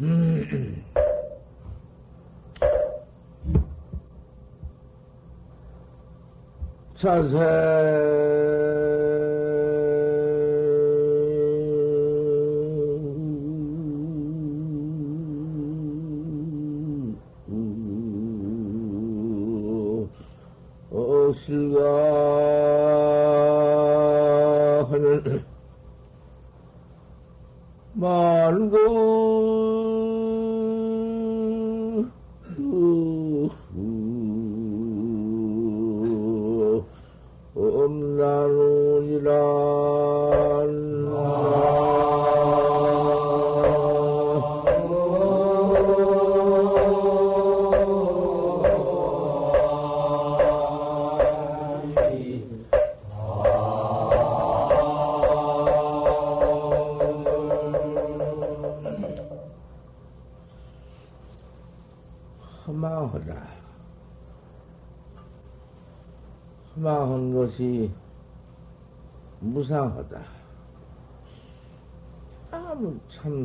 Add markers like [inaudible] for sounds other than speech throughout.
음. 자세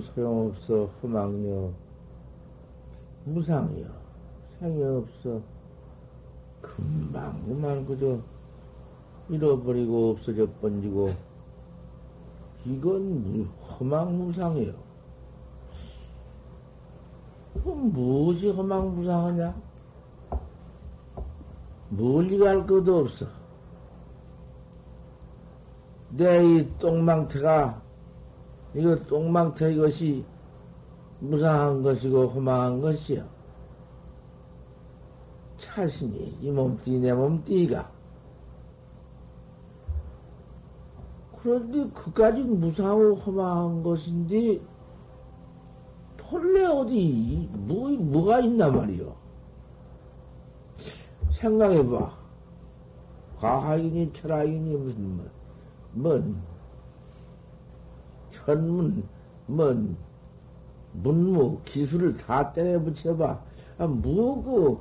소용없어, 흠망여. 무상이여. 생이 없어. 금방, 그만 그저 잃어버리고 없어져 번지고. 이건 허망무상이요. 그럼 무엇이 허망무상하냐? 멀리 갈 것도 없어. 내 이 똥망태가, 이거 똥망태 이것이 무상한 것이고 허망한 것이요. 자신이 이 몸띠, 내 몸띠가. 그런데 그까지 무상하고 허망한 것인데, 본래 어디, 뭐, 뭐가 있단 말이요. 생각해봐. 과학이니 철학이니 무슨 뭐. 뭔, 천문, 뭔, 문무, 기술을 다 때려 붙여봐. 아, 뭐, 그,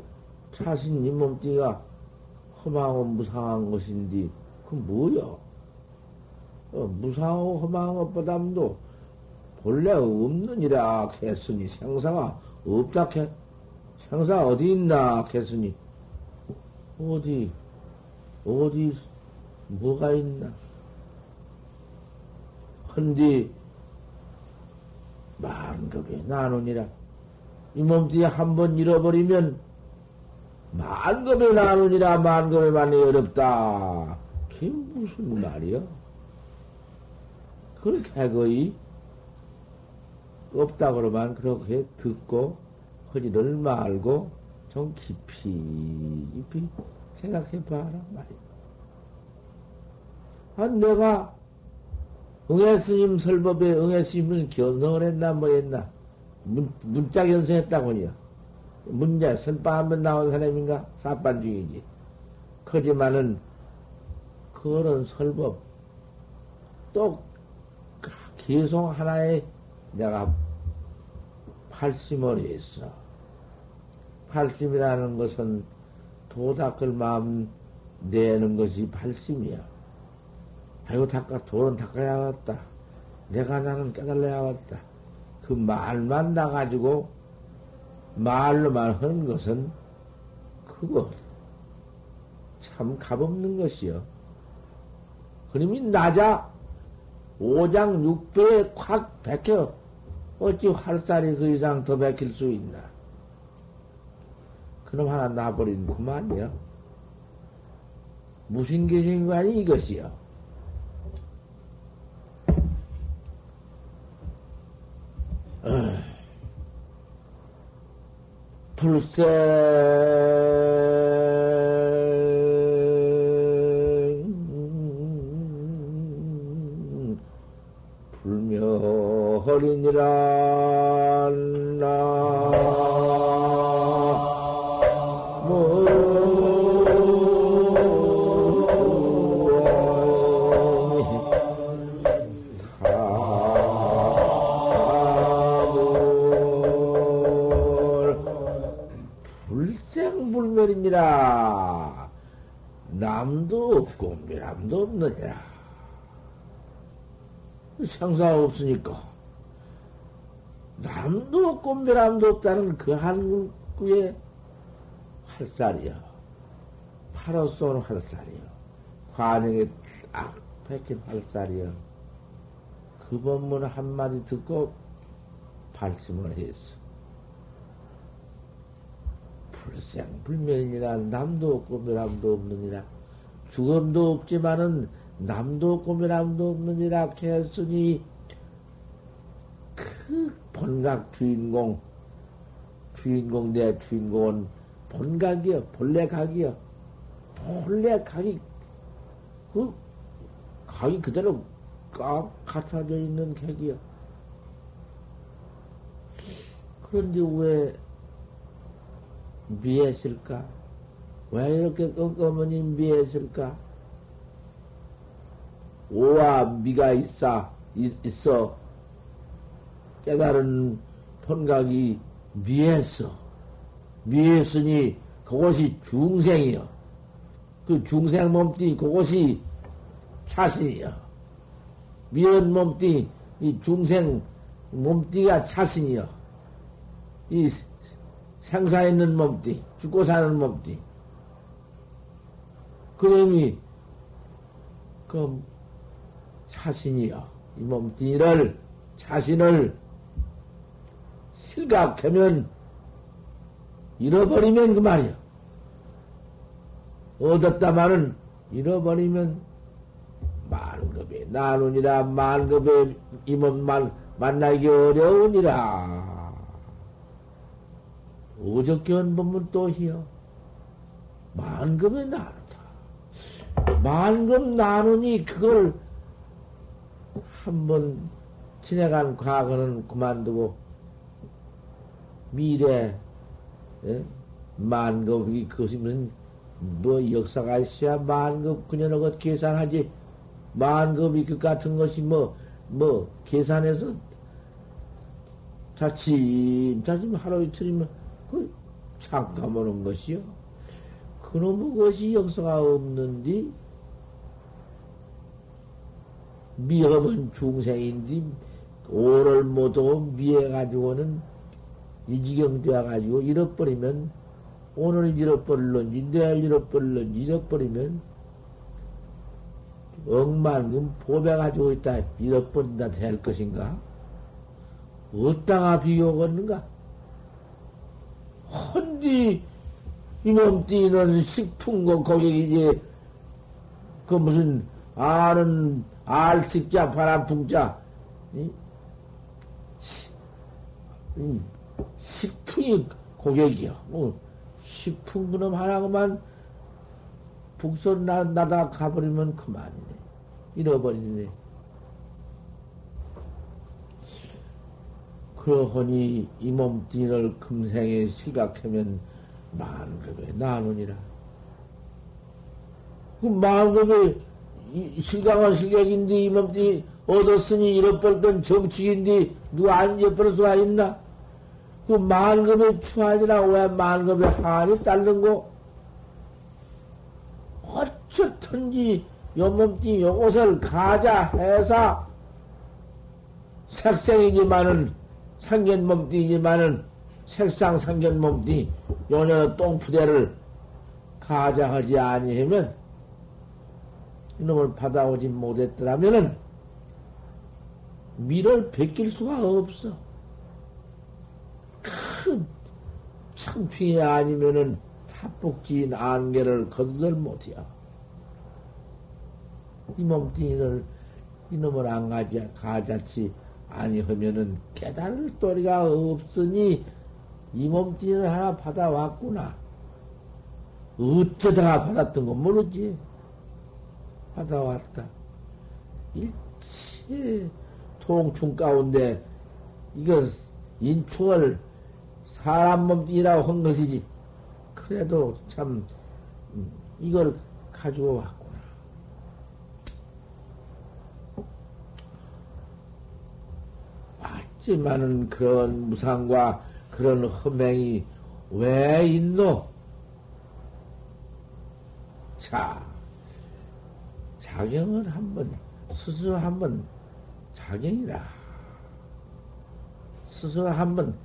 자신 이 몸띠가 험하고 무상한 것인데, 그 뭐여? 어, 무상하고 험한 것보다도 본래 없느니라 했으니 생사가 없다 했, 생사 어디 있나 했으니, 어디, 어디, 뭐가 있나? 헌디 만급에 나누니라. 이 몸뚱이 한 번 잃어버리면 만급에 나누니라 만급에 만이 어렵다. 그게 무슨 말이요? 그렇게 거의 없다 그러면 그렇게 듣고 허리를 말고 좀 깊이 깊이 생각해 봐라 말이야. 아, 내가 응애 스님 설법에 응애 스님 무슨 견성을 했나 뭐 했나 문, 문자 견성했다고요. 문자 선빵 한번 나온 사람인가 사반 중이지. 그지만은 그런 설법 또 계속 하나의 내가 팔심을 했어. 팔심이라는 것은 도닦을 마음 내는 것이 팔심이야. 아이고, 닦아, 돌은 닦아야겠다. 내가 나는 깨달아야겠다. 그 말만 나가지고, 말로만 하는 것은, 그거, 참 값없는 것이요. 그림이 낮아, 오장 육배에 콱 백혀. 어찌 활살이 그 이상 더 백힐 수 있나? 그놈 하나 나버린 그만이요. 무신계신관이 이것이요. 불세 불묘허리니라 없느니라. 생사 없으니까 남도 없고 멸함도 없다는 그 한국의 활살이요. 파로 쏘는 활살이요. 관행에 딱 박힌 활살이요. 그 법문 한마디 듣고 발심을 했어. 불생불멸이라 남도 없고 멸함도 없느니라. 죽음도 없지만은 남도 없고 멸함도 없느니라 했으니 그 본각 주인공 주인공 내 주인공은 본각이여 본래 각이여 본래 각이 그 각이 그대로 꽉 갖춰져 있는 객이여 그런데 왜 미했을까? 왜 이렇게 껌껌하니 미했을까? 오와 미가 있어, 있어. 깨달은 본각이 미했어. 미했으니 그것이 중생이여. 그 중생 몸뚱이 그것이 자신이여. 미연 몸뚱이, 이 중생 몸뚱이가 자신이여. 이 생사 있는 몸띠, 죽고 사는 몸띠. 그러니, 그, 자신이요. 이 몸띠를, 자신을 실각하면, 잃어버리면 그 말이요. 얻었다마는 잃어버리면 만급에 나누니라 만급에 이 몸 만나기 어려우니라. 한 법문 또 희요. 만금에 나누다. 만금 나누니 그걸 한 번 지나간 과거는 그만두고 미래 예? 만급이 그것이 뭐 역사가 있어야 만급 그녀는 것 계산하지 만급이 그 같은 것이 뭐뭐 뭐 계산해서 자칫 자칫 하루 이틀이면 그 잠깐 오는 것이요. 그놈의 것이 역사가 없는데, 미흡은 중생인데, 오를 못하고 미해가지고는 이 지경 되어가지고 잃어버리면, 오늘 잃어버릴런지, 내일 잃어버릴런지 잃어버리면, 억만금 보배가지고 있다, 잃어버린다 될 것인가? 어디다가 비교하겠는가? 헌디 이몸 뛰는 식품고 고객이지 그 무슨 아는 알식자 바람풍자 식품이 고객이요. 뭐 식품 그놈 하나만 북선 나, 나다 가버리면 그만이네. 잃어버리네. 그러하니 이 몸뚱이를 금생에 실각하면 만급에 나누니라. 그 만급에 실각은 실각인데 이 몸뚱이 얻었으니 잃어버렸던 정치인데 누가 안 잊어버릴 수가 있나? 그 만급에 추하니라 왜 만급에 한이 따른 거? 어쨌든지 요 몸뚱이 요것을 가자 해서 색생이지만은 상견 몸띠지만은 색상 상견 몸띠 요녀 똥푸대를 가장하지 아니하면 이놈을 받아오지 못했더라면은 미를 베낄 수가 없어. 큰 창피이 아니면은 탑복지인 안개를 거두들 못해요. 이 몸뚱이를 이놈을 안 가지 가자치 아니하면은 깨달을 도리가 없으니 이 몸뚱이를 하나 받아왔구나. 어쩌다가 받았던 건 모르지. 받아왔다. 일체 통충 가운데 이거 인충을 사람 몸뚱이라고 한 것이지. 그래도 참 음, 이걸 가지고 왔고. 있지만은 그런 무상과 그런 험행이 왜 있노? 자, 자경을 한번, 스스로 한번 자경이라. 스스로 한번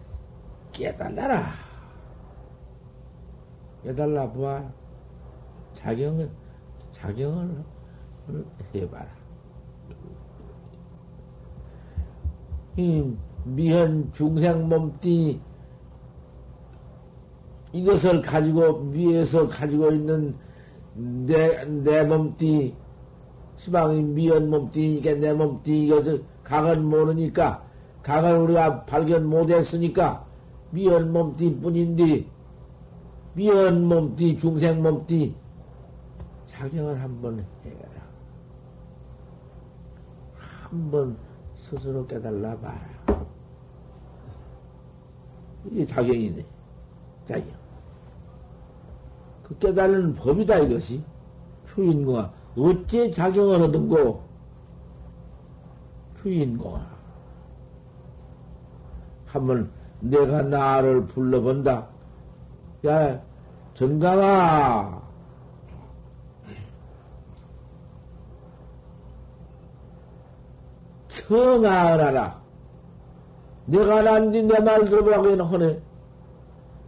깨달라라. 깨달라 보아. 작용을, 작용을 해봐라. 이 미현 중생 몸띠 이것을 가지고 위에서 가지고 있는 내, 내 몸띠 시방이 미연 몸띠니까 내 이것을 강은 모르니까 강을 우리가 발견 못했으니까 미연 몸띠 뿐인데 미연 몸띠 중생 몸띠 작용을 한번 해라. 한번 스스로 깨달라 봐라. 이게 작용이네. 작용. 그 깨달는 법이다, 이것이. 휴인공아. 어째 작용을 하든고? 휴인공아. 한번 내가 나를 불러본다. 야, 정강아. 청하라. 내가 난디 내 말 들어보라고 하네.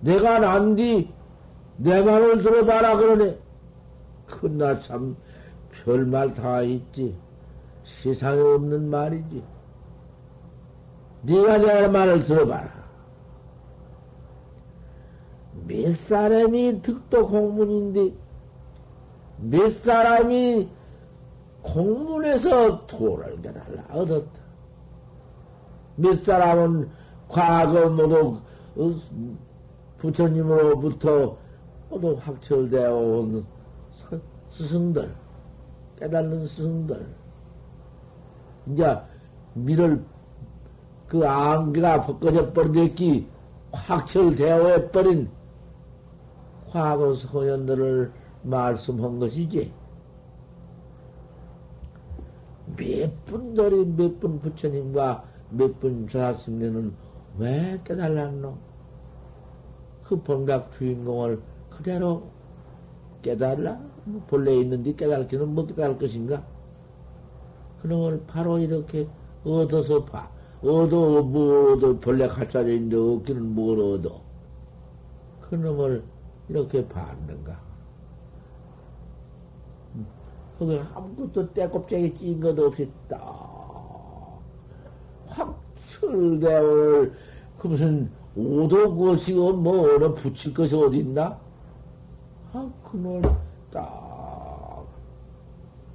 내가 난디 내 말을 들어봐라 그러네. 그나 참 별말 다 있지. 세상에 없는 말이지. 네가 내 말을 들어봐라. 몇 사람이 득도 공문인데 몇 사람이 공문에서 도를 깨달라 얻었다. 몇 사람은 과거 모두 어, 부처님으로부터 모두 확철되어 온 스승들, 깨달는 스승들. 이제 미를 그 안개가 벗겨져 버리기 확철되어 버린 과거 소년들을 말씀한 것이지. 몇 분들이 몇 분 부처님과 몇분 조사스님은 왜 깨달았노? 그 본각 주인공을 그대로 깨달라? 뭐 본래 있는데 깨달기는 뭐 깨달을 것인가? 그놈을 바로 이렇게 얻어서 봐. 얻어, 뭐 얻어, 본래 갖춰져 있는데 얻기는 뭘 얻어? 그놈을 이렇게 봤는가? 거기 아무것도 때껍질이 찐 것도 없이 딱 확철대오를 그 무슨 오도 것이고 뭐 어느 붙일 것이 어디 있나? 아, 그걸 딱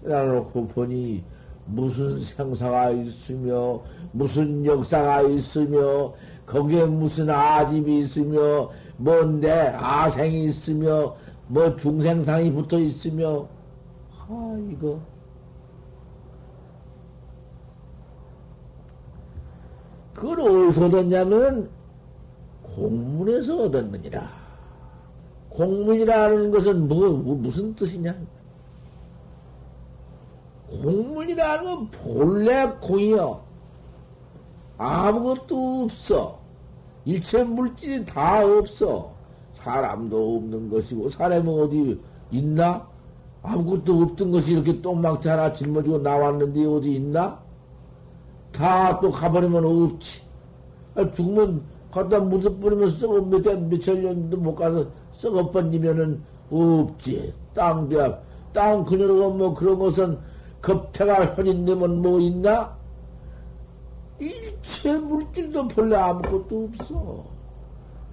깨달아놓고 보니 무슨 생사가 있으며 무슨 역사가 있으며 거기에 무슨 아집이 있으며 뭔데 아생이 있으며 뭐 중생상이 붙어 있으며 아, 이거. 그걸 어디서 얻었냐면, 공문에서 얻었느니라. 공문이라는 것은 뭐, 무슨 뜻이냐? 공문이라는 건 본래 공이요. 아무것도 없어. 일체 물질이 다 없어. 사람도 없는 것이고, 사람은 어디 있나? 아무것도 없던 것이 이렇게 똥망치 하나 짊어지고 나왔는데 어디 있나? 다 또 가버리면 없지. 아, 죽으면 갖다 묻어버리면 썩어 몇천 년도 못 가서 썩어 번지면은 없지. 땅대앞, 땅 그녀로 뭐 그런 것은 급태가 현인되면 뭐 있나? 일체 물질도 본래 아무것도 없어.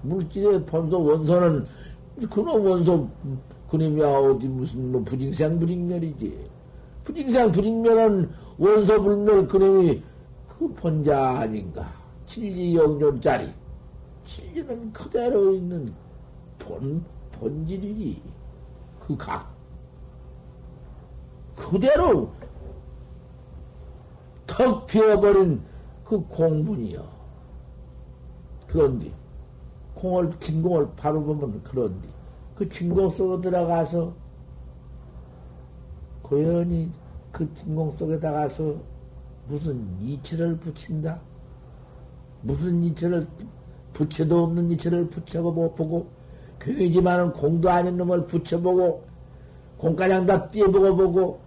물질의 본소 원소는 그런 원소 그놈이야 어디 무슨 뭐 부징생 부징멸이지. 부징생 부징멸은 원소 불멸 그놈이 그 본자 아닌가. 진리 영존짜리. 진리는 그대로 있는 본, 본질이지. 그 각. 그대로 턱 피어버린 그 공분이요. 그런데, 공을, 진공을 바로 보면 그런데, 그 진공 속에 들어가서 고연히 그 진공 속에 다가서 무슨 이치를 붙인다? 무슨 이치를 붙여도 없는 이치를 붙여보고 보고 교이지만은 공도 아닌 놈을 붙여보고 공가장 다 띄어보고 보고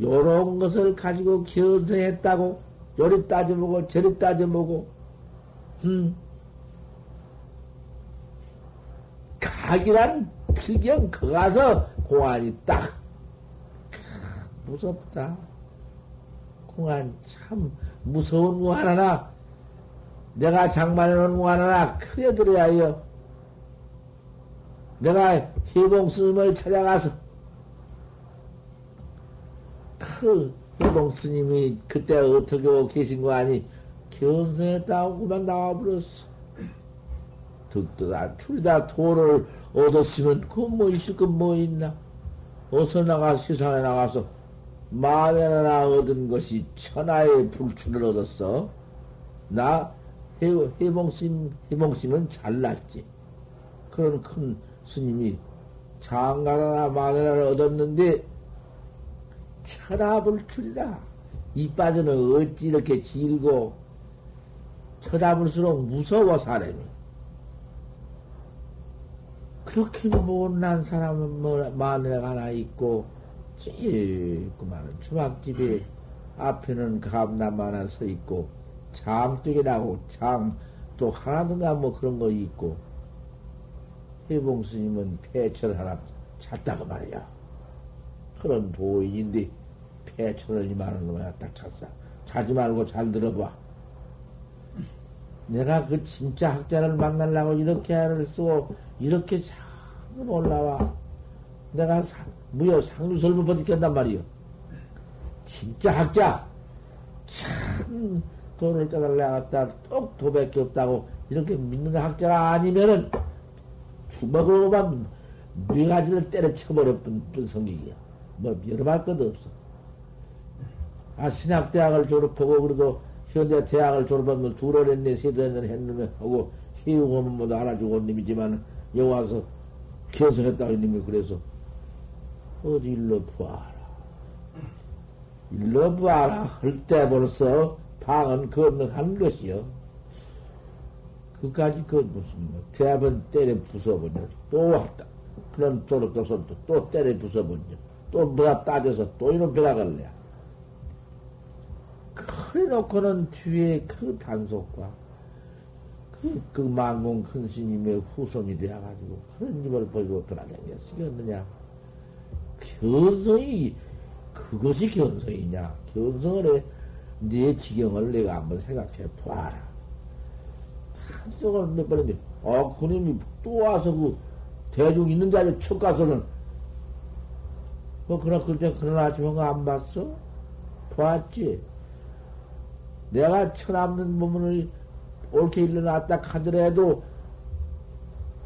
요런 것을 가지고 견성했다고 요리 따져보고 저리 따져보고 음. 각이란 필경 그 가서 공안이 딱 무섭다. 공안 참 무서운 공안 하나 내가 장만해놓은 공안 하나 크게 들어야 해요. 내가 희봉 스님을 찾아가서 그 희봉 스님이 그때 어떻게 계신 거 아니 견성했다고 그만 나와버렸어. 득득한 출이다 도를 얻었으면 그뭐 있을 건 뭐 있나? 어서 나가 세상에 나가서 만에나 얻은 것이 천하의 불출을 얻었어. 나 해봉심 해봉심은 잘났지. 그런 큰 스님이 장가나 마늘을 얻었는데 쳐다볼 줄이라이 빠져는 어찌 이렇게 질고 쳐다볼수록 무서워 사람이. 그렇게 못난 사람은 뭐 마늘가 하나 있고 찌그만은 초막집에 앞에는 감나무 하나 서 있고 잠뜨게 나고 잠또 하나든가 뭐 그런 거 있고 해봉 스님은 폐철 하나 찾다고 말이야. 그런 도인인데 폐철을 이만한 놈이야 딱 찾사. 자지 말고 잘 들어봐. 내가 그 진짜 학자를 만나려고 이렇게 애를 쓰고 이렇게 참 올라와. 내가 사, 무여 상류설부 버티겠단 말이요. 진짜 학자. 참 돈을 깨달아갔다 똑 도밖에 없다고 이렇게 믿는 학자가 아니면은 주먹으로만 네 가지를 때려쳐버려 뿐 성격이야. 뭐 여러 말 것도 없어. 아, 신학대학을 졸업하고 그래도 현대 대학을 졸업하면 두월 했네, 세달 했는데 하고 희웅은 뭐도 알아주고 온 놈이지만 여기 와서 기원성했다고 놈이 그래서 어디 일로 부하라. 일로 부하라. 할 때 벌써 방은 건너간 것이요. 그까지 그 무슨 뭐 대합은 때려 부숴버려 또 왔다. 그런 도로도선도 또 때려 부숴버려 또 뭐가 따져서 또 이런 벼락을래. 그래 놓고는 뒤에 그 단속과 그, 그 망공 큰 스님의 후손이 되어가지고 그런 입을 벌고 돌아다녔으겠느냐. 견성이, 그것이 견성이냐. 견성을 해, 네 지경을 내가 한번 생각해 보아라. 한쪽을 몇 번인데, 아, 그님이 또 와서 그 대중 있는 자리 척 가서는, 뭐, 그나, 그때 그런 아침은 안 봤어? 봤지? 내가 천없는 부분을 옳게 일러놨다 하더라도,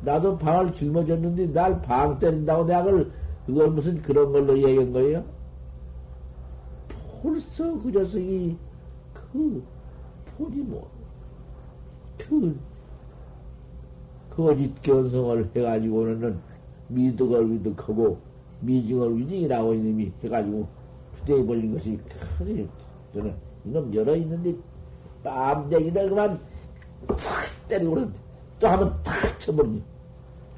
나도 방을 짊어졌는데, 날 방 때린다고 내가 그걸, 그걸 무슨 그런 걸로 얘기한 거예요? 벌써 그 녀석이, 그, 보지 뭐, 그, 거짓 견성을 해가지고는 미득을 위득하고 미징을 위징이라고 이놈이 해가지고 부대에 벌린 것이 크지. 저는 이놈 열어 있는데 빰대기를 그만 탁 때리고 그러는데 또 한번 탁 쳐버리니.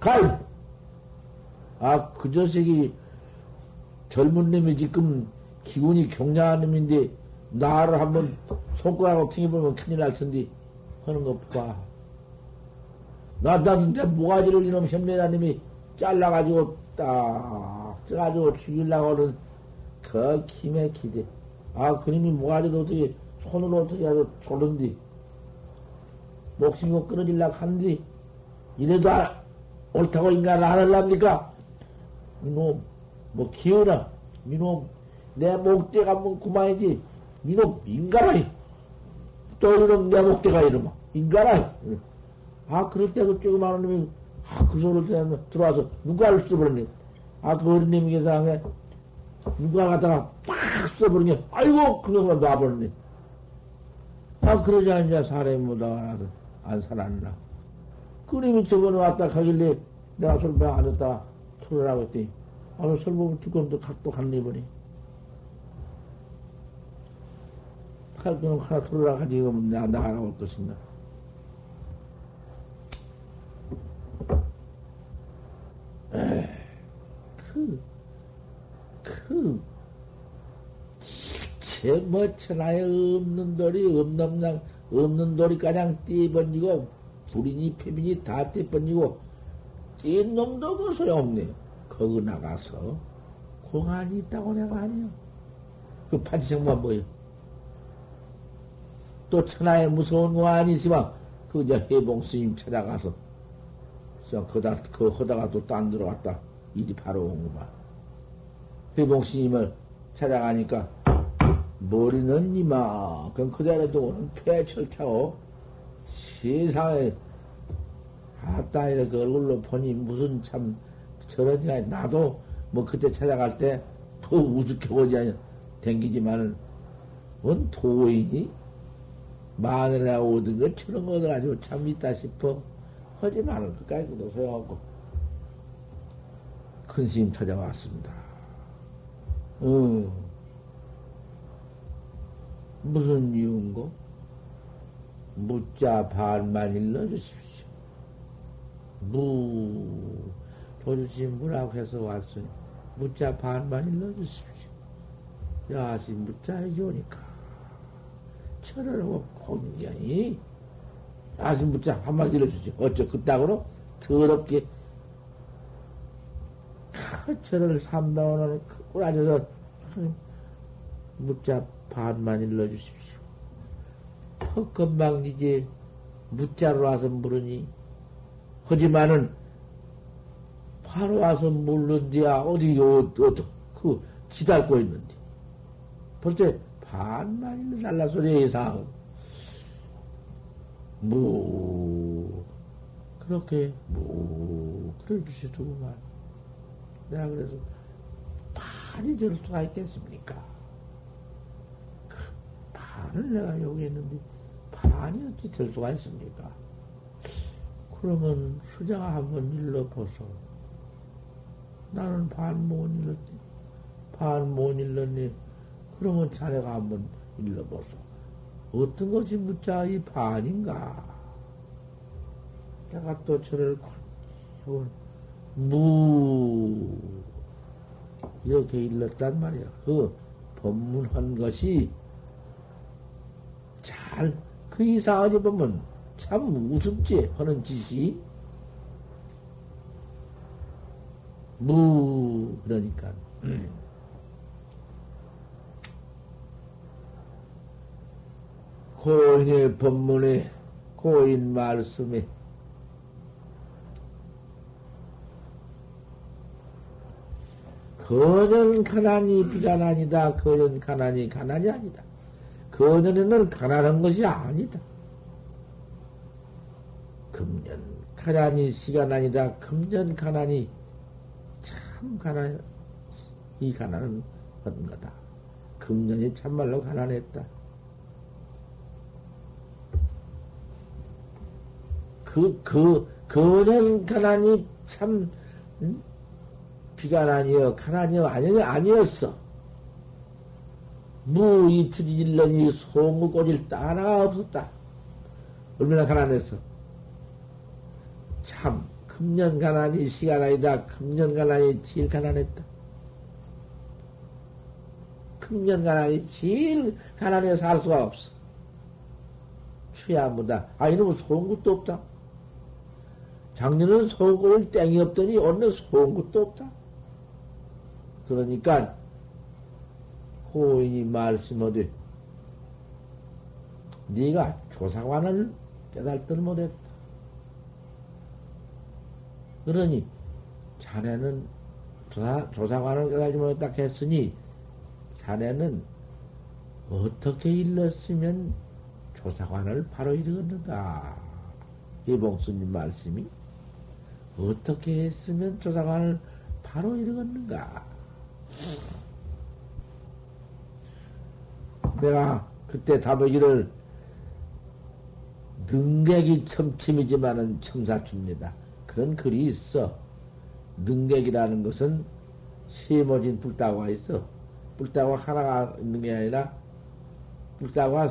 가이! 아, 그 자식이 젊은 놈이 지금 기운이 경량한 놈인데 나를 한번 손가락으로 튕겨보면 큰일 날 텐데 하는 거 봐. 나다는데 모가지를 이놈 현면아님이 잘라가지고 딱 쪄가지고 죽이려고 하는 그 김에 기대. 아, 그님이 모가지를 어떻게, 손으로 어떻게 해서 졸른디. 목숨이 끊어질라고 하는데, 이래도 안, 옳다고 인간을 안 할랍니까? 이놈, 뭐, 기어나. 이놈, 내 목대가 뭐 그만이지. 이놈, 인간아이. 또 이놈, 내 목대가 이놈아. 인간아이. 아, 그럴 때그 조그마한 놈이, 아, 그 소리를 때문에 들어와서 누가를 써버렸네. 아, 그 어린님이 계상에 누가 갖다가 팍 써버리니, 아이고, 그놈을 놔버렸네. 아, 그러지 않냐, 사람이 못 알아서 안 살았나. 그림이 저번에 왔다 가길래 내가 설배 앉았다 틀으라고 했더니, 아, 너 설보면 두꺼운데 또 갔네, 이번에. 칼그놈 하나 틀으라 가지고 내가 나가라고 할 것인가. 그, 그, 제, 뭐, 천하에 없는 돌이, 없는 양, 없는 돌이 가장 띠번지고 불이니 패빈이 다 띠번지고 찐 놈도 그 소용없네. 거기 나가서 공안이 있다고 내가 아니요. 그 판치생만 뭐요? 또 천하에 무서운 공안이 있으면 그 이제 해봉 스님 찾아가서 그다 그 하다가 또딴 들어갔다. 일이 바로 온구만. 해봉 스님을 찾아가니까 머리는 이만큼 그대로 두고는 폐철 타고 세상에 아따 이렇게 얼굴로 보니 무슨 참 저러니까 나도 뭐 그때 찾아갈 때 더 우습게 보지 않냐 댕기지만은 뭔 도인이 마늘에 오든 것처럼 얻어가지고 참 있다 싶어 그까지 그도 소용없고 큰 스님 찾아왔습니다. 어. 무슨 이유인고? 무자 반만 일러주십시오. 무, 도주시 무라고 해서 왔으니, 무자 반만 일러주십시오. 야시 무자에 좋으니까. 철을 하고 공견히, 야시 무자 한마디 일러주십시오. 어쩌, 그따구로 더럽게, 철을 300원을 꾸라져서, 무자 반만 일러 주십시오. 헛건방 이제 무자로 와서 물으니 하지만은 바로 와서 물는디야 어디 요어그 기다리고 있는데 벌써 반만 일러 달라 소리 이상 뭐 그렇게 뭐 그래 주시더구만 내가 그래서 반이 될 수가 있겠습니까? 반을 내가 여기 했는데 반이 어찌 될 수가 있습니까? 그러면 수자가 한번 일러보소. 나는 반 못 일렀지. 반 못 일렀니? 그러면 자네가 한번 일러보소. 어떤 것이 묻자 이 반인가? 내가 또 저를 무 이렇게 일렀단 말이야. 그 법문한 것이 잘, 그 이상하게 보면 참 우습지 하는 짓이. 무, 그러니까. [clears throat] 고인의 법문에, 고인 말씀에, 거는 가난이 비가난이다. 거는 가난이 가난이 아니다. 그전에는 가난한 것이 아니다. 금년 가난이 시간 아니다. 금년 가난이 참 가난, 이 가난은 어떤 거다. 금년이 참말로 가난했다. 그, 그, 그년 가난이 참, 응? 비가난이여, 가난이여, 아니, 아니었어. 무이 투지질러니 송구 꼬질 따라가 없었다. 얼마나 가난했어. 참, 금년 가난이 시가 아니다. 금년 가난이 제일 가난했다. 금년 가난이 제일 가난해 살 수가 없어. 최야무다. 아, 이놈은 송구도 없다. 작년은 송구를 땡이 없더니 오늘 송구도 없다. 그러니까 호인이 말씀하되 네가 조사관을 깨달들 못했다. 그러니 자네는 조사, 조사관을 깨달지 못했다 했으니 자네는 어떻게 일렀으면 조사관을 바로 이루었는가? 이봉수님 말씀이 어떻게 했으면 조사관을 바로 이루었는가? 내가 그때 답하기를 능객이 첨침이지만은 첨사춥니다. 그런 글이 있어. 능객이라는 것은 세모진 뿔따구가 있어. 뿔따구 하나가 있는 게 아니라 뿔따구가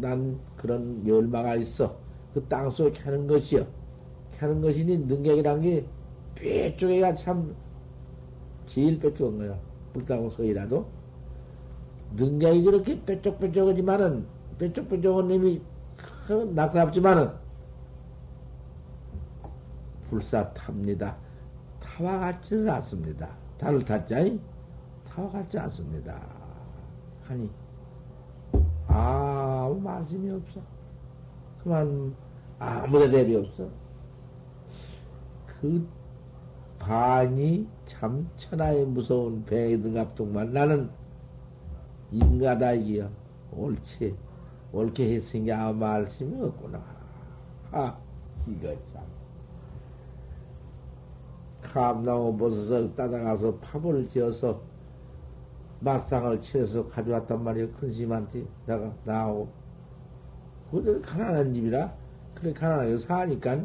난 그런 열마가 있어. 그 땅속에 캐는 것이요. 캐는 것이니 능객이란 게 뼈쪽에가 참 제일 뼈쪽한 거야. 뿔따구 서이라도. 능력이 그렇게 뾰족뾰족하지만은 뾰족뾰족한 놈이 나그럽지만은 불사 탑니다. 타와 같지는 않습니다. 달을 탔자니 타와 같지 않습니다. 하니 아무 말씀이 없어. 그만 아무 대답이 없어. 그 반이 참 천하의 무서운 뱅이든 갑동만 나는 인가다 이기야 옳지 옳게 했으니 아무 말씀이 없구나. 아 이거 참. 감나무 버섯을 따다가서 팝을 지어서 막상을 치어서 가져왔단 말이야. 큰 심한테 내가 나하고. 그래 가난한 집이라 그래 가난하게 사니까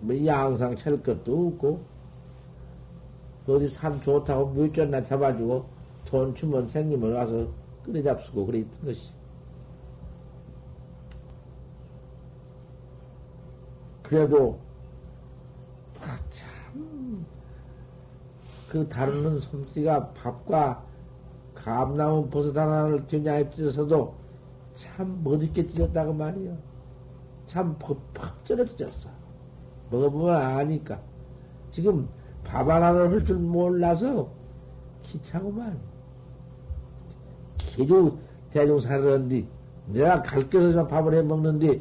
뭐 양상 차릴 것도 없고 어디 산 좋다고 뮤전나 잡아주고 돈 주면 생기면 와서 끓여 잡수고 그래 있던 것이. 그래도 아, 참, 그 다루는 솜씨가 밥과 감나무 버섯 하나를 겨냥에 찢어서도 참 멋있게 찢었다고 말이요. 참 퍽퍽전에 찢었어. 먹어보면 아니까. 지금 밥 하나를 할 줄 몰라서 기차구만. 기주 대중사르는데 내가 갈게서 밥을 해 먹는데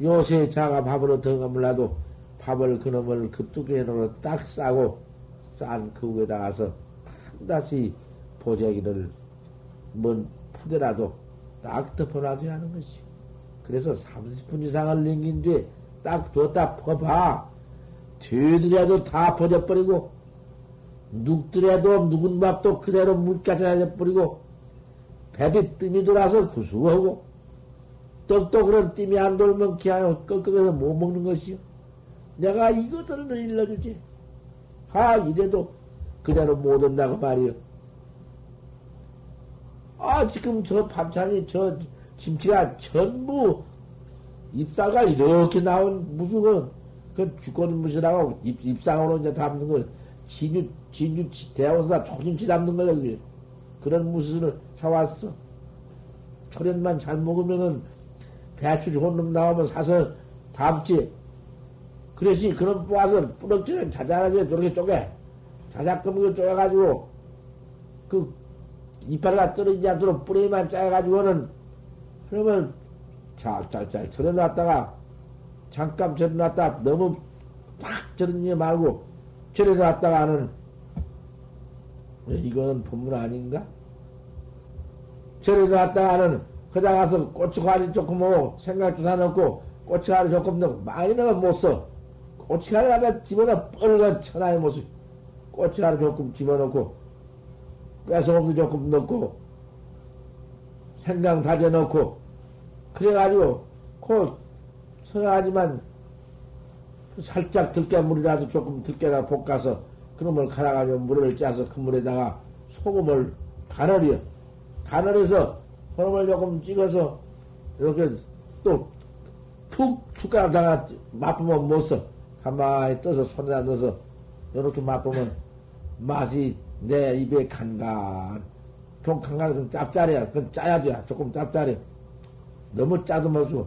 요새 자가 밥을 어떻게 몰라도 밥을 그놈을 그 뚜껑으로 딱 싸고 싼 그 위에다가서 한 다시 보재기를 뭔 푸대라도 딱 덮어놔줘야 하는 것이. 그래서 30분 이상을 넘긴 뒤에 딱 뒀다 퍼봐. 뒤들이라도 다 퍼져버리고, 눅들에도 묵은 밥도 그대로 물까지 해버리고, 배비 뜸이 돌아서 구수하고, 떡도 그런 뜸이 안 돌면 그냥 꺾어서 못 먹는 것이요. 내가 이것들을 일러주지. 아, 이래도 그대로 못 온다고 말이요. 아, 지금 저 반찬이, 저 김치가 전부 잎사가 이렇게 나온 무슨 그, 그 주권 무시라고 잎, 잎상으로 이제 담는 거, 진주, 진주 대원사 초김치 담는 거야, 그게. 그런 무엇을 사왔어. 철연만 잘 먹으면은 배추 좋은 놈 나오면 사서 담지. 그래서 그런 뽑아서 뿌럭지는 자잘하게 저렇게 쪼개. 자작금을 쪼개가지고 그 이빨가 떨어지지 않도록 뿌리만 짜가지고는 그러면 짤짤짤 절여놨다가 잠깐 절여놨다 너무 팍 절여놓지 말고 절여놨다가는 이거는 본문 아닌가? 절여놨다가는 그다 가서 고춧가루 조금 먹고 생각 주사 넣고 고춧가루 조금 넣고 많이 넣으면 못 써. 고춧가루 갖다 집어넣어 뻘건 천하의 모습. 고춧가루 조금 집어넣고 뺏어먹도 조금 넣고 생강 다져 넣고 그래가지고 곧 서하지만 살짝 들깨 물이라도 조금 들깨가 볶아서 그놈을 갈아가지고 물을 짜서 그 물에다가 소금을 가늘이요. 가늘해서 그놈을 조금 찍어서 이렇게 또푹 숟가락다가 맛보면 못 써. 가만히 떠서 손에다 넣어서 이렇게 맛보면 맛이 내 입에 간간. 좀 간간해 좀 짭짤해야. 그건 짜야 돼. 조금 짭짤해. 너무 짜도마서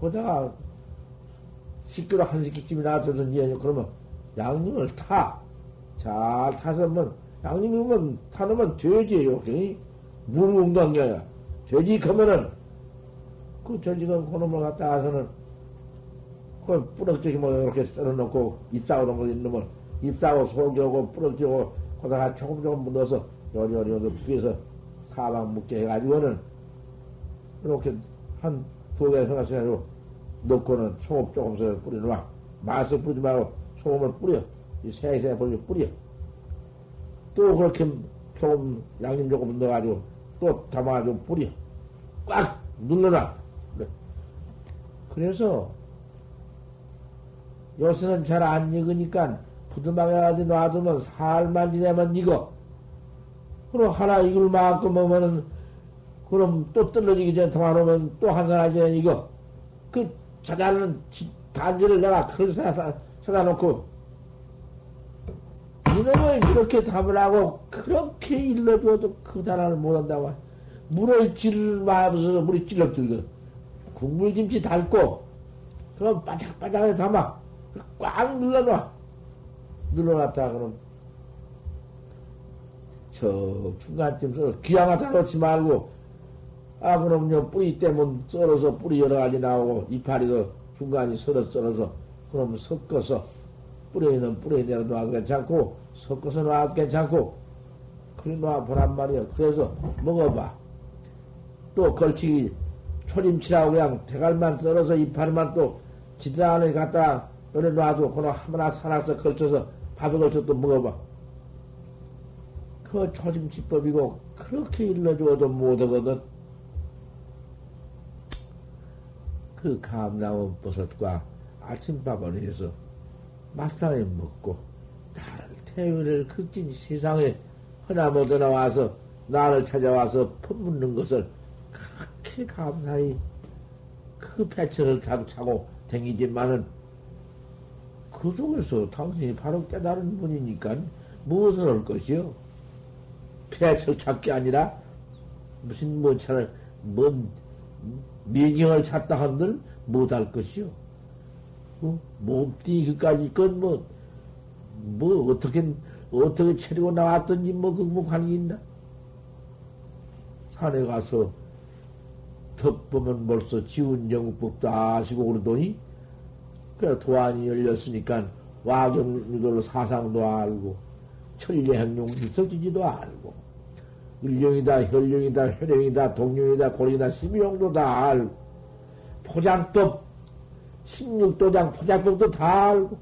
거기다가 식기로 한 식기쯤이 나왔더니 그러면 양념을 타. 잘 타서 면 양념이면 타놓으면 돼지예요. 아니라 돼지 가면은 그 돼지가 그놈을 갖다 와서는 그 뿌럭저기 뭐 이렇게 썰어놓고 잎사오는 거 있는 잎사오 속여고 뿌럭지고 거다가 조금 조금 넣어서 요리요리 요리 위에서 사방 묵게 해가지고는 이렇게 한 두개 하나씩 해가지고 넣고는 소금 조금씩 뿌려놔. 맛을 뿌리지 말고 소금을 뿌려. 이 세세 뿌려 뿌려. 또 그렇게 조금 양념 조금 넣어가지고 또 담아가지고 뿌려. 꽉 눌러놔. 그래. 그래서 요새는 잘 안 익으니까 부드하게 가지고 놔두면 살만 지내면 익어. 그럼 하나 익을 만큼 먹으면은 그럼 또 떨어지기 전에 통화하면 또한 사람 전에 이거 그 찾아는 단지를 내가 그걸 사다, 사다 놓고 이놈을 이렇게 답을 하고 그렇게 일러줘도 그 단어를 못한다고 물을 찔 마셔서 물이 찔러 들거 국물김치 담고, 그럼 바짝바짝하게 담아. 꽉 눌러놔. 눌러놨다, 그럼. 저 중간쯤 썰어. 기왕 갖다 놓지 말고, 아, 그럼요, 뿌리 때문에 썰어서 뿌리 여러 가지 나오고, 이파리도 중간이 썰어 썰어서, 그럼 섞어서, 뿌리에 있는 뿌리에 내려놔도 괜찮고, 섞어서 놔도 괜찮고, 그래 놔보란 말이야. 그래서 먹어봐. 또 걸치기, 초림치라고 그냥 대갈만 썰어서 이파리만 또 지들 안에 갖다 열어 놔도, 그거 하나 사나서 걸쳐서 밥에 걸쳐 또 먹어봐. 그 초림치법이고, 그렇게 일러주어도 못하거든. 그 감나무 버섯과 아침밥을 해서 맛상에 먹고 나를 태우를 극진 세상에 허나못 나와서 나를 찾아와서 퍼붓는 것을 그렇게 감사히 그 패처를 담차고 댕기지만은 그 속에서 당신이 바로 깨달은 분이니까 무엇을 할 것이요? 패처 찾기 아니라 무슨 뭔 차를 뭔 미경을 찾다 한들 못할 것이요. 어? 몸띠 그까지 건 뭐, 뭐, 어떻게, 어떻게 차리고 나왔던지 뭐, 그뭐 관계 있나? 산에 가서 덕 보면 벌써 지운 영국법도 아시고 그러더니, 그 도안이 열렸으니까 와경 이걸로 사상도 알고, 천리의 행용 일석지지도 알고, 일령이다, 혈령이다, 혈령이다, 동령이다, 고령이다, 심용도 다 알고, 포장법, 16도장 포장법도 다 알고,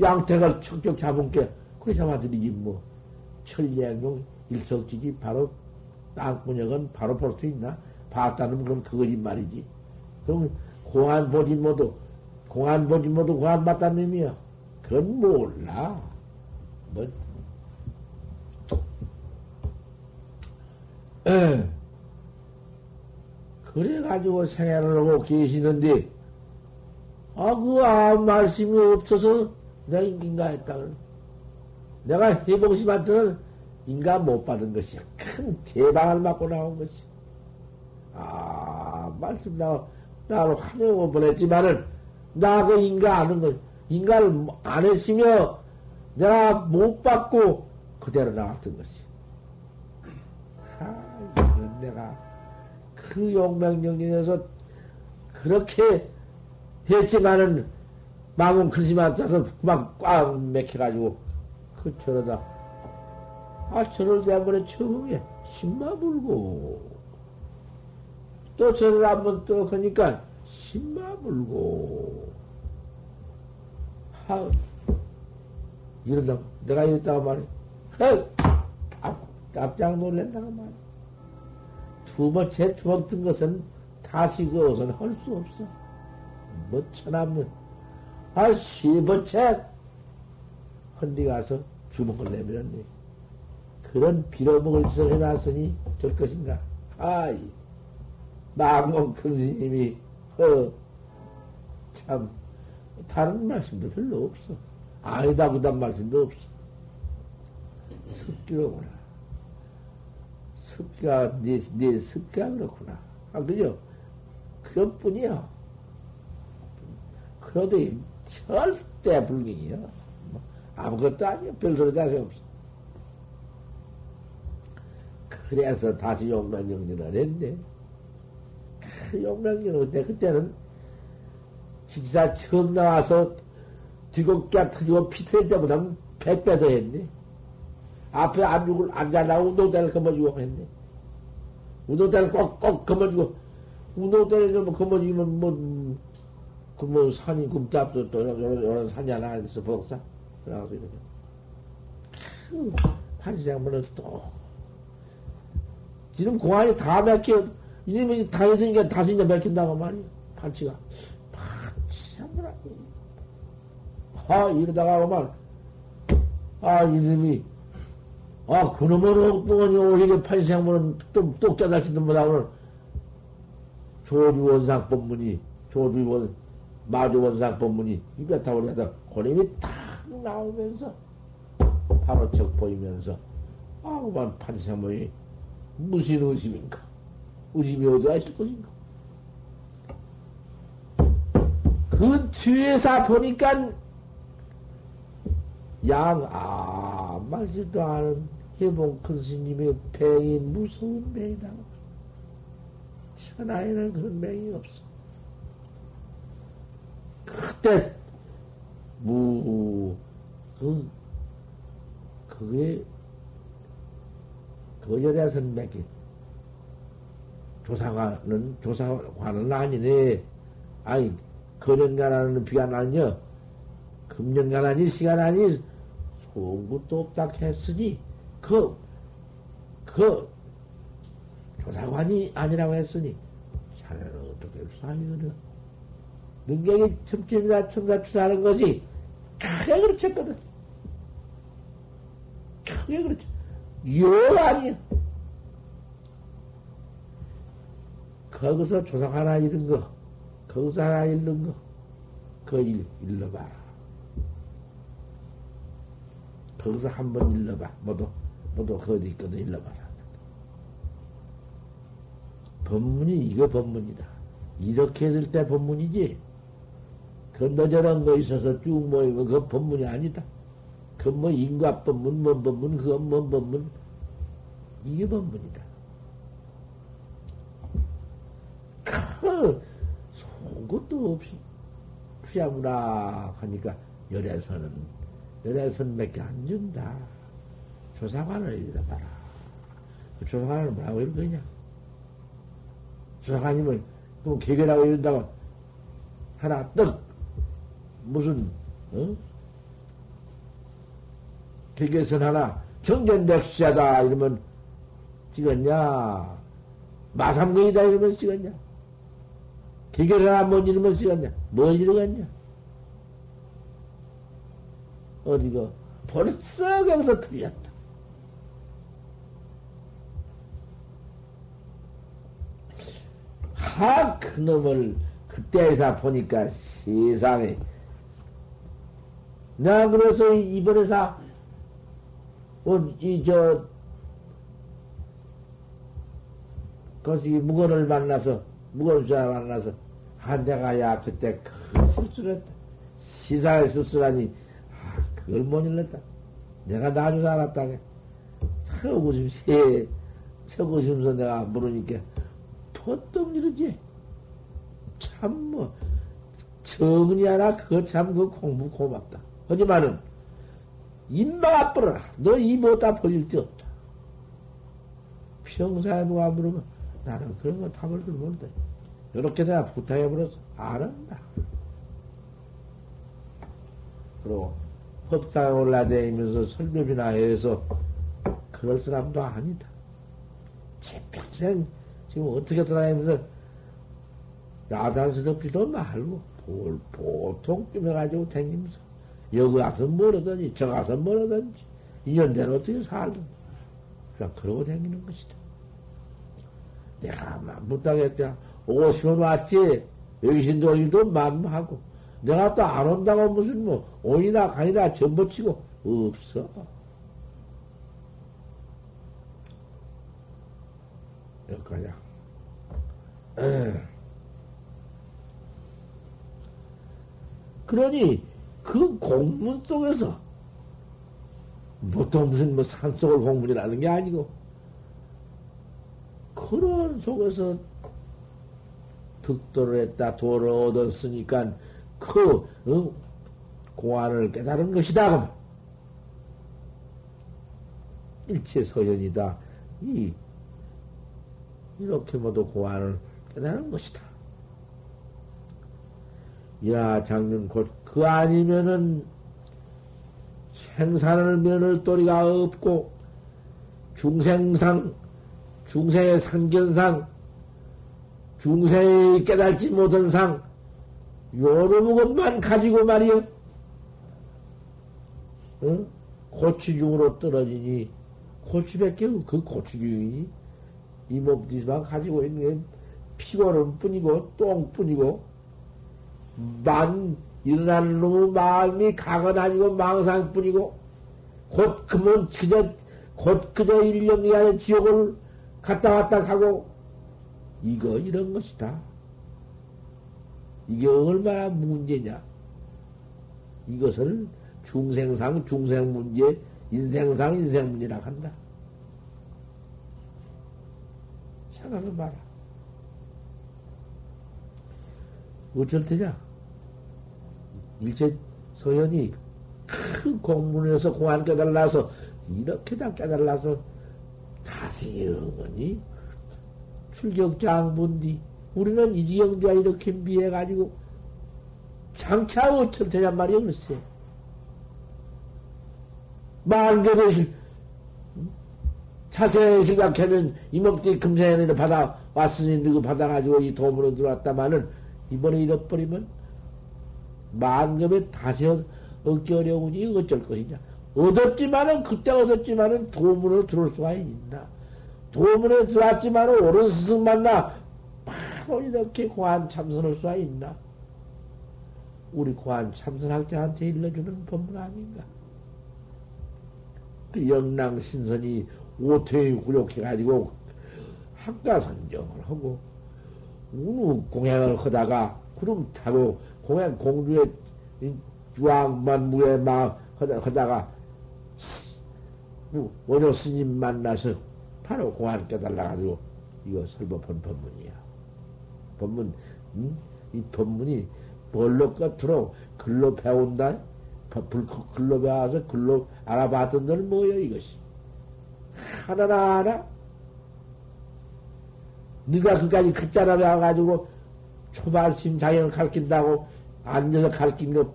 양태가 척척 잡은 게, 그래 잡아들이지 뭐. 천리행용 일석지지 바로 땅문역은 바로 볼 수 있나? 봤다는 건 그거지 말이지. 그럼 공안 보지 모두, 공안 보지 모두 공안 봤다는 의미야. 그건 몰라. 뭐, 에. 그래가지고 생활을 하고 계시는데, 아, 그 아무 말씀이 없어서 내가 인가 했다. 내가 해봉심한테는 인가 못 받은 것이야. 큰 대방을 맞고 나온 것이야. 아, 말씀 나, 나를 화내고 보냈지만은, 나 그 인가 아는 거, 인가를 안 했으며, 내가 못 받고 그대로 나왔던 것이야. 아, 이건 내가 그 용맹정진에서 그렇게 했지만은 마음은 크지만 짜서 막꽉 맥혀가지고 그 저러다. 아 저를 대한번에 처음에 신마 불고 또 저를 한번 또 하니까 신마 불고 하 이러다 내가 이랬다가 말해. 깜짝 놀란다고 말해 두 번째 주먹 든 것은 다시 그것은 할 수 없어 뭐 천없는 아, 세 번째 헌디 가서 주먹을 내밀었네. 그런 빌어먹을 짓을 해놨으니 될 것인가? 아이, 망공 큰 스님이, 어, 참, 다른 말씀도 별로 없어. 아니다, 그단 말씀도 없어. 습기로구나. 습기가, 네, 네 습기가 그렇구나. 아, 그죠? 그것뿐이야. 그러도 절대 불경이요. 뭐 아무것도 아니요. 별소리 다시 없어. 그래서 다시 용맹정진을 했네. 그 용맹정을 때 그때는 직사 처음 나와서 뒤곡기가 터지고 피 터질 때보다는 백배 더 했네. 앞에 안죽을 앉아나 운동대를 거머쥐고 했네. 운동대를 꼭꼭 거머쥐고, 운동대를 좀 거머쥐면 뭐, 그뭐 산이 금잡도 또 요런, 요런 산이 하나 있어 복사? 그래가지고 이렇게. 큰 판시장 문을 또. 지금 공안이 다 맥혀 이놈이 다 여드니까 다섯이나 맥힌다고 말이야 판치가. 판치장 문 아 이러다가 오면 아 이놈이 아 그놈은 엉뚱하니 오히려 판시장문은 또똑 깨달지도 못하고는 조주원상 법문이 조주원 마주원상 법문이 입에 타오르다 고림이 탁 나오면서 바로 척 보이면서 아 그만 판세모이 무슨 의심인가? 의심이 어디가 있을 것인가? 그 뒤에서 보니까 양, 아, 말지도 않은 해봉 큰 스님의 뱅이 무서운 뱅이다. 천하에는 그런 뱅이 없어. 그때, 무, 그, 그게, 거절해 선배기. 조사관은, 조사관은 아니네. 아니, 거년간하는 비가 아니여. 금년간하니, 시간하니, 소구도 없다 했으니, 그, 그, 조사관이 아니라고 했으니, 자네는 어떻게 수사하거든? 능력이 첨점이나 첨사추사하는 것이 크게 그렇쳤거든. 크게 그렇죠. 요 아니야. 거기서 조상 하나 잃은 거, 거기서 하나 잃는 거, 그거 일, 일러봐라. 거기서 한 번 일러봐. 모두, 모두 거기 있거든 일러봐라. 법문이 이거 법문이다. 이렇게 될때 법문이지. 건너저런 거 있어서 쭉 모이고 그 법문이 아니다. 그 뭐 인과 법문, 뭔 법문, 그건 뭔 법문. 이게 법문이다. 그, 속것도 없이 피하구나 하니까 열애선은, 열애선 몇 개 안 준다. 조사관을 잃어봐라. 그 조사관을 뭐라고 이런 거냐? 조사관이면, 그 개결하고 이런다고 하나 떡, 무슨, 어? 개개선 하나, 정전백수자다, 이러면 찍었냐? 마삼거이다, 이러면 찍었냐? 개결 하나 못 이루면 찍었냐? 뭘 이루겠냐? 어디가? 벌써 거기서 틀렸다. 하, 그놈을 그때에서 보니까 세상에. 나 그래서 이번에서, 어, 이, 저, 거기 무건을 만나서, 무건수자 만나서, 한대가야 그때 큰 실수를 했다. 시사의 실수라니, 아, 그걸 못 일렀다. 내가 나중에 알았다. 처구심 세, 처구심서 내가 물으니까, 퍼뜩 이러지. 참, 뭐, 정은이 하나, 그거 참, 그 공부 고맙다. 하지만은, 입마가 뿔어라. 너 이보다 벌릴 데 없다. 평소에 누가 물으면, 나는 그런 거 답을 들는데 이렇게 내가 부탁해버려서 안 한다. 그리고 법당에 올라다니면서 설교비나 해서 그럴 사람도 아니다. 제 평생 지금 어떻게 돌아다니면서 야단스럽지도 말고 볼 보통 꾸며가지고 다니면서 여기 가서 뭐라든지 저 가서 뭐라든지 인연대로 어떻게 살든 그냥 그러고 다니는 것이다. 내가 못하겠다. 오시면 왔지. 여기 신도님도 만하고 내가 또 안 온다고 무슨 뭐, 온이나 간이나 전부치고, 없어. 여기까지. 그러니, 그 공문 속에서, 보통 무슨 뭐 산속을 공문이라는 게 아니고, 그런 속에서 득도를 했다, 도를 얻었으니까 그 응? 공안을 깨달은 것이다. 일체 서연이다. 이 이렇게 모두 공안을 깨달은 것이다. 야 장님 곧 그 아니면은 생산을 면을 도리가 없고 중생상 중생의 상견상, 중생이 깨달지 못한 상, 요놈 것만 가지고 말이여, 응? 고치중으로 떨어지니, 고치밖에 그 고치중이니, 이 몸뚱이만 가지고 있는 게 피고는 뿐이고, 똥뿐이고, 만, 일어나는 놈의 마음이 강은 아니고 망상뿐이고, 곧 그만 그저, 곧 그저 일령이 아닌 지옥을 갔다 왔다 하고, 이거 이런 것이다. 이게 얼마나 문제냐? 이것을 중생상 중생 문제, 인생상 인생 문제라 한다. 생각해 봐라. 어쩔 테냐? 일체 서현이 큰 공문에서 공안 깨달라서 이렇게 다 깨달라서 다시 영원히 출격장분디 우리는 이지영자 이렇게 미해가지고 장차 어쩔 테냐 말이야 글쎄 만개를 자세히 생각하면 이목대 금세연을 받아 왔으니 누구 받아가지고 이 도문으로 들어왔다마는 이번에 잃어버리면 만급에 다시 얻기 어려우니 어쩔 것이냐. 얻었지만은, 그때 얻었지만은 도문으로 들어올 수가 있나. 도문에 들어왔지만은 옳은 스승 만나 바로 이렇게 고안 참선할 수가 있나. 우리 고안 참선학자한테 일러주는 법문 아닌가. 그 영랑 신선이 오태에 굴욕해가지고 학가선정을 하고, 우누 공양을 하다가 구름 타고 공양 공주의 주왕만 무에 막 하다가 원효 스님 만나서 바로 공안 깨달아가지고 이거 설법한 법문이야. 법문, 음? 이 법문이 뭘로 끝으로 글로 배운다? 글로 배워서 글로 알아봤던 들 뭐야 이것이? 하나나 하나? 네가 그까지 글자나 배워가지고 초발심 자연을 가르친다고 앉아서 가르친 거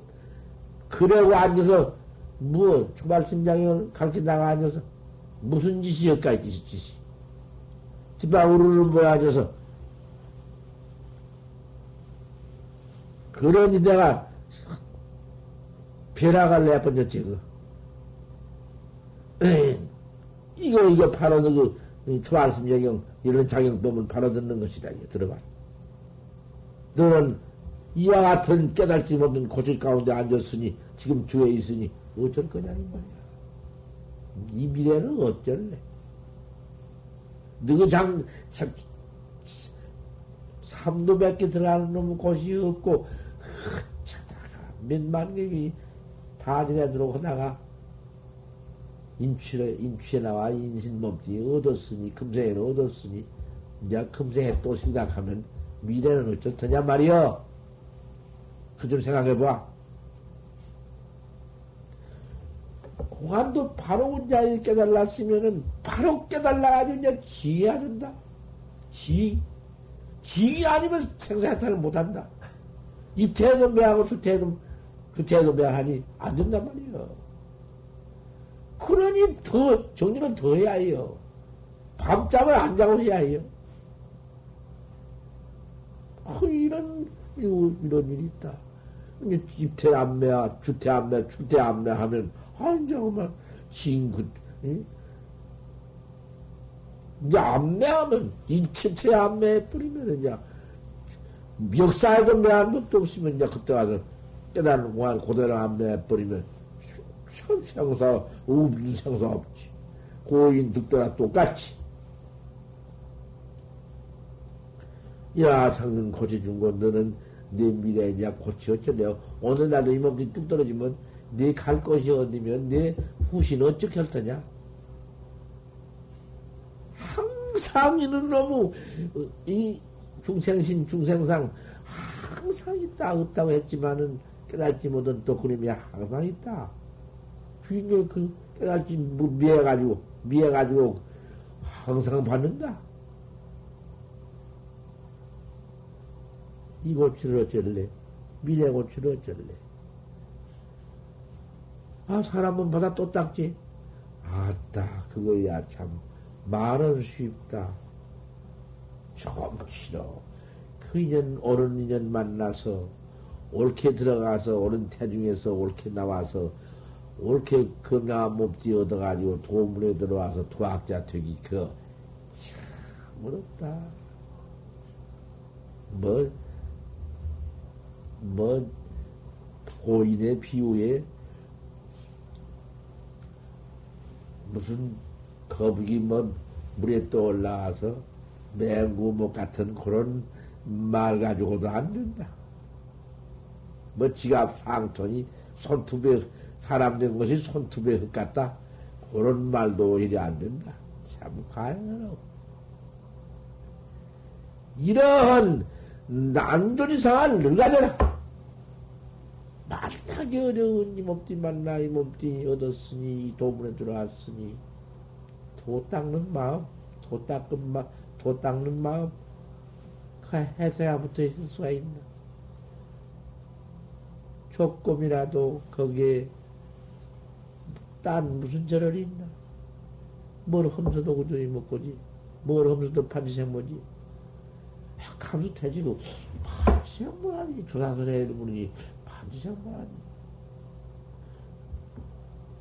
그러고 앉아서 뭐 초발심장을 가르친다고 앉아서 무슨 짓이었까 이 짓이 짓이? 뒷방 우르르 모여 앉아서. 그러니 내가 벼락을 내번졌지 그. 이거 이거 바로 그 초발심장경 이런 장경법을 바로 듣는 것이다 들어봐 너는 이와 같은 깨달지 못한 고칠 가운데 앉았으니, 지금 주에 있으니, 어쩔 거냐는 말이야. 이 미래는 어쩔래? 너그 장, 장, 삼도 몇개 들어가는 놈은 곳이 없고, 차다가 몇만 개이 다 지내 들어오다가, 인취에, 인취에 나와 인신 몸띠 얻었으니, 금생에 얻었으니, 이제 금생에 또 생각하면 미래는 어쩔 테냐 말이여. 그 좀 생각해봐. 공안도 바로 혼자 깨달았으면은 바로 깨달아가지고 이제 지해야 된다. 지. 지이 아니면 생사해탈을 못한다. 입태도 매하고 주태도, 주태도 매하니 안 된단 말이에요. 그러니 더, 정리는 더 해야 해요. 밤잠을 안 자고 해야 해요. 그 이런, 이런 일이 있다. 입태 안매야, 주태 안매, 출태 안매 하면, 아, 이제 정말, 징긋, 응? 이제 안매하면, 인체체 안매해 뿌리면, 이제, 역사에도 매한 것도 없으면, 이제 그때 와서 깨달은 공안 고대로 안매해 뿌리면, 없는 생사 없지. 고인 득도나 똑같이. 야, 장는 고쳐준 건 너는 네 미래에 이제 고치 어쩌대요. 오늘 나도 이 몸이 뚝 떨어지면 네갈 곳이 어디면 네 후신 할 테냐? 항상 이는 너무 이 중생신 중생상 항상 있다 없다고 했지만은 깨달지 못한 또 그림이 항상 있다. 주인이 그 깨달지 뭐 미해가지고 미해가지고 항상 받는다. 이 고치를 어쩔래? 미래 고치를 어쩔래? 아, 사람은 받아 또 닦지? 아따, 그거야 참, 말은 쉽다. 좀 싫어. 그 인연, 옳은 인연 만나서, 옳게 들어가서, 옳은 태중에서 옳게 나와서, 옳게 건강한 몸띠 얻어가지고 도문에 들어와서 도학자 되기, 그, 참, 어렵다. 뭐, 뭐, 고인의 비유에 무슨 거북이 뭐 물에 떠올라와서 맹구 뭐 같은 그런 말 가지고도 안 된다. 뭐 지갑 상톤이 손톱에 사람 된 것이 손톱에 흙 같다. 그런 말도 이리 안 된다. 참 과연하라고. 이러한 난조리상을 늘가져라. 만나기 어려운 이 몸띠 만나 이 몸띠 얻었으니 이 도문에 들어왔으니 도 닦는 마음, 도 닦은 마, 도 닦는 마음, 그 해서야 붙어 있을 수가 있나? 조금이라도 거기에 딴 무슨 절을 있나? 뭘 험서도 그저이 먹고지, 뭘 험서도 판지생모지. 감수 태지고 판지생모라니 조사설에 이러니 판지생모라니.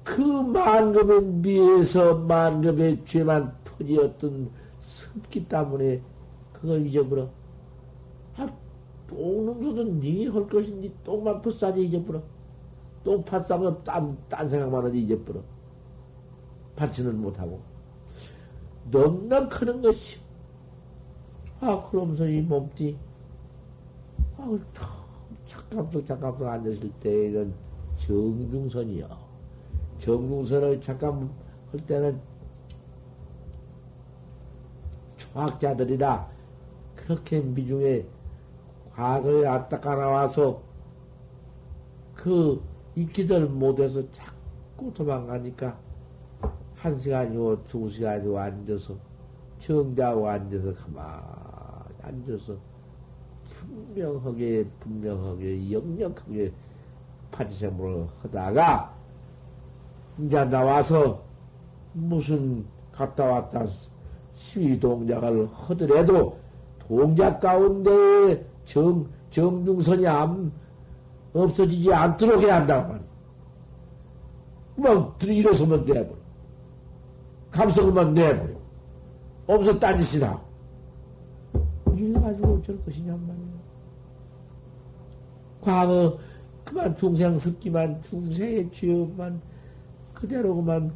그 만급의 미에서 만급의 죄만 터지었던 습기 때문에 그걸 잊어버려. 아, 똥놈소든 니할 것인지 똥만 퍼싸지 잊어버려. 똥 팥싸면 딴, 딴 생각만 하지 잊어버려. 받지는 못하고. 넉넉 하는 것이. 아, 그러면서 이 몸띠, 아우, 잠깐도 잠깐도 앉았을 때 이런 정중선이요. 정중선을 잠깐 할 때는 초학자들이라 그렇게 미중에 과거에 왔다가 나와서 그 익히들 못해서 자꾸 도망가니까 한 시간이고 두 시간이고 앉아서 정자하고 앉아서 가만히 앉아서 분명하게 분명하게 역력하게 파지생물을 하다가 이제 나와서 무슨 갔다 왔다 시위 동작을 하더라도 동작 가운데 정, 정중선이 안, 없어지지 않도록 해야 한다고 말이야. 막 일어서면 내버려. 감성만 내버려. 없어 딴짓이다. 일 가지고 어쩔 것이냔 말이야. 과거 그만 중생 습기만 중생의 취업만 그대로 그만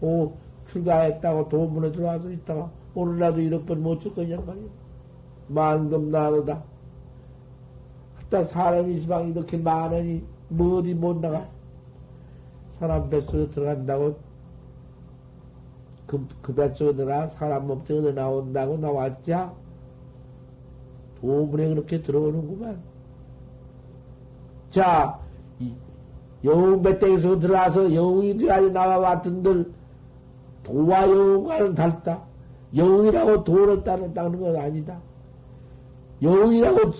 오 출가했다고 도문에 들어와서 있다가 오늘라도 이런 번못 줬거냔 말이야. 만금 나누다. 그다 사람이 시방 이렇게 많으니 뭐 어디 못 나가? 사람 뱃속에 들어간다고 그, 그 뱃속에 들어가 사람 몸속에 나온다고 나왔자 도문에 그렇게 들어오는구만. 자, 영웅 배땡에서 들어와서 영웅이 돼가지고 나와왔던들 도와 영웅과는 달다. 영웅이라고 도를 따는 건 아니다. 영웅이라고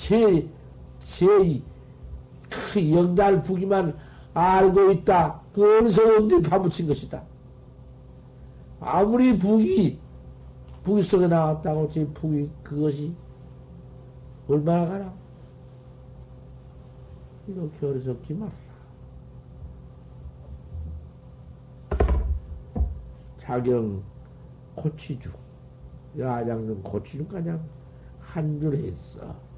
제, 제, 그 영달 북이만 알고 있다. 그 어디서 언제 파묻힌 것이다. 아무리 북이, 북이 속에 나왔다고 제 북이 그것이 얼마나 가나? 이렇게 어리석지 말아라. 자경 고치주, 야장은 고치주 가장 한 줄 했어.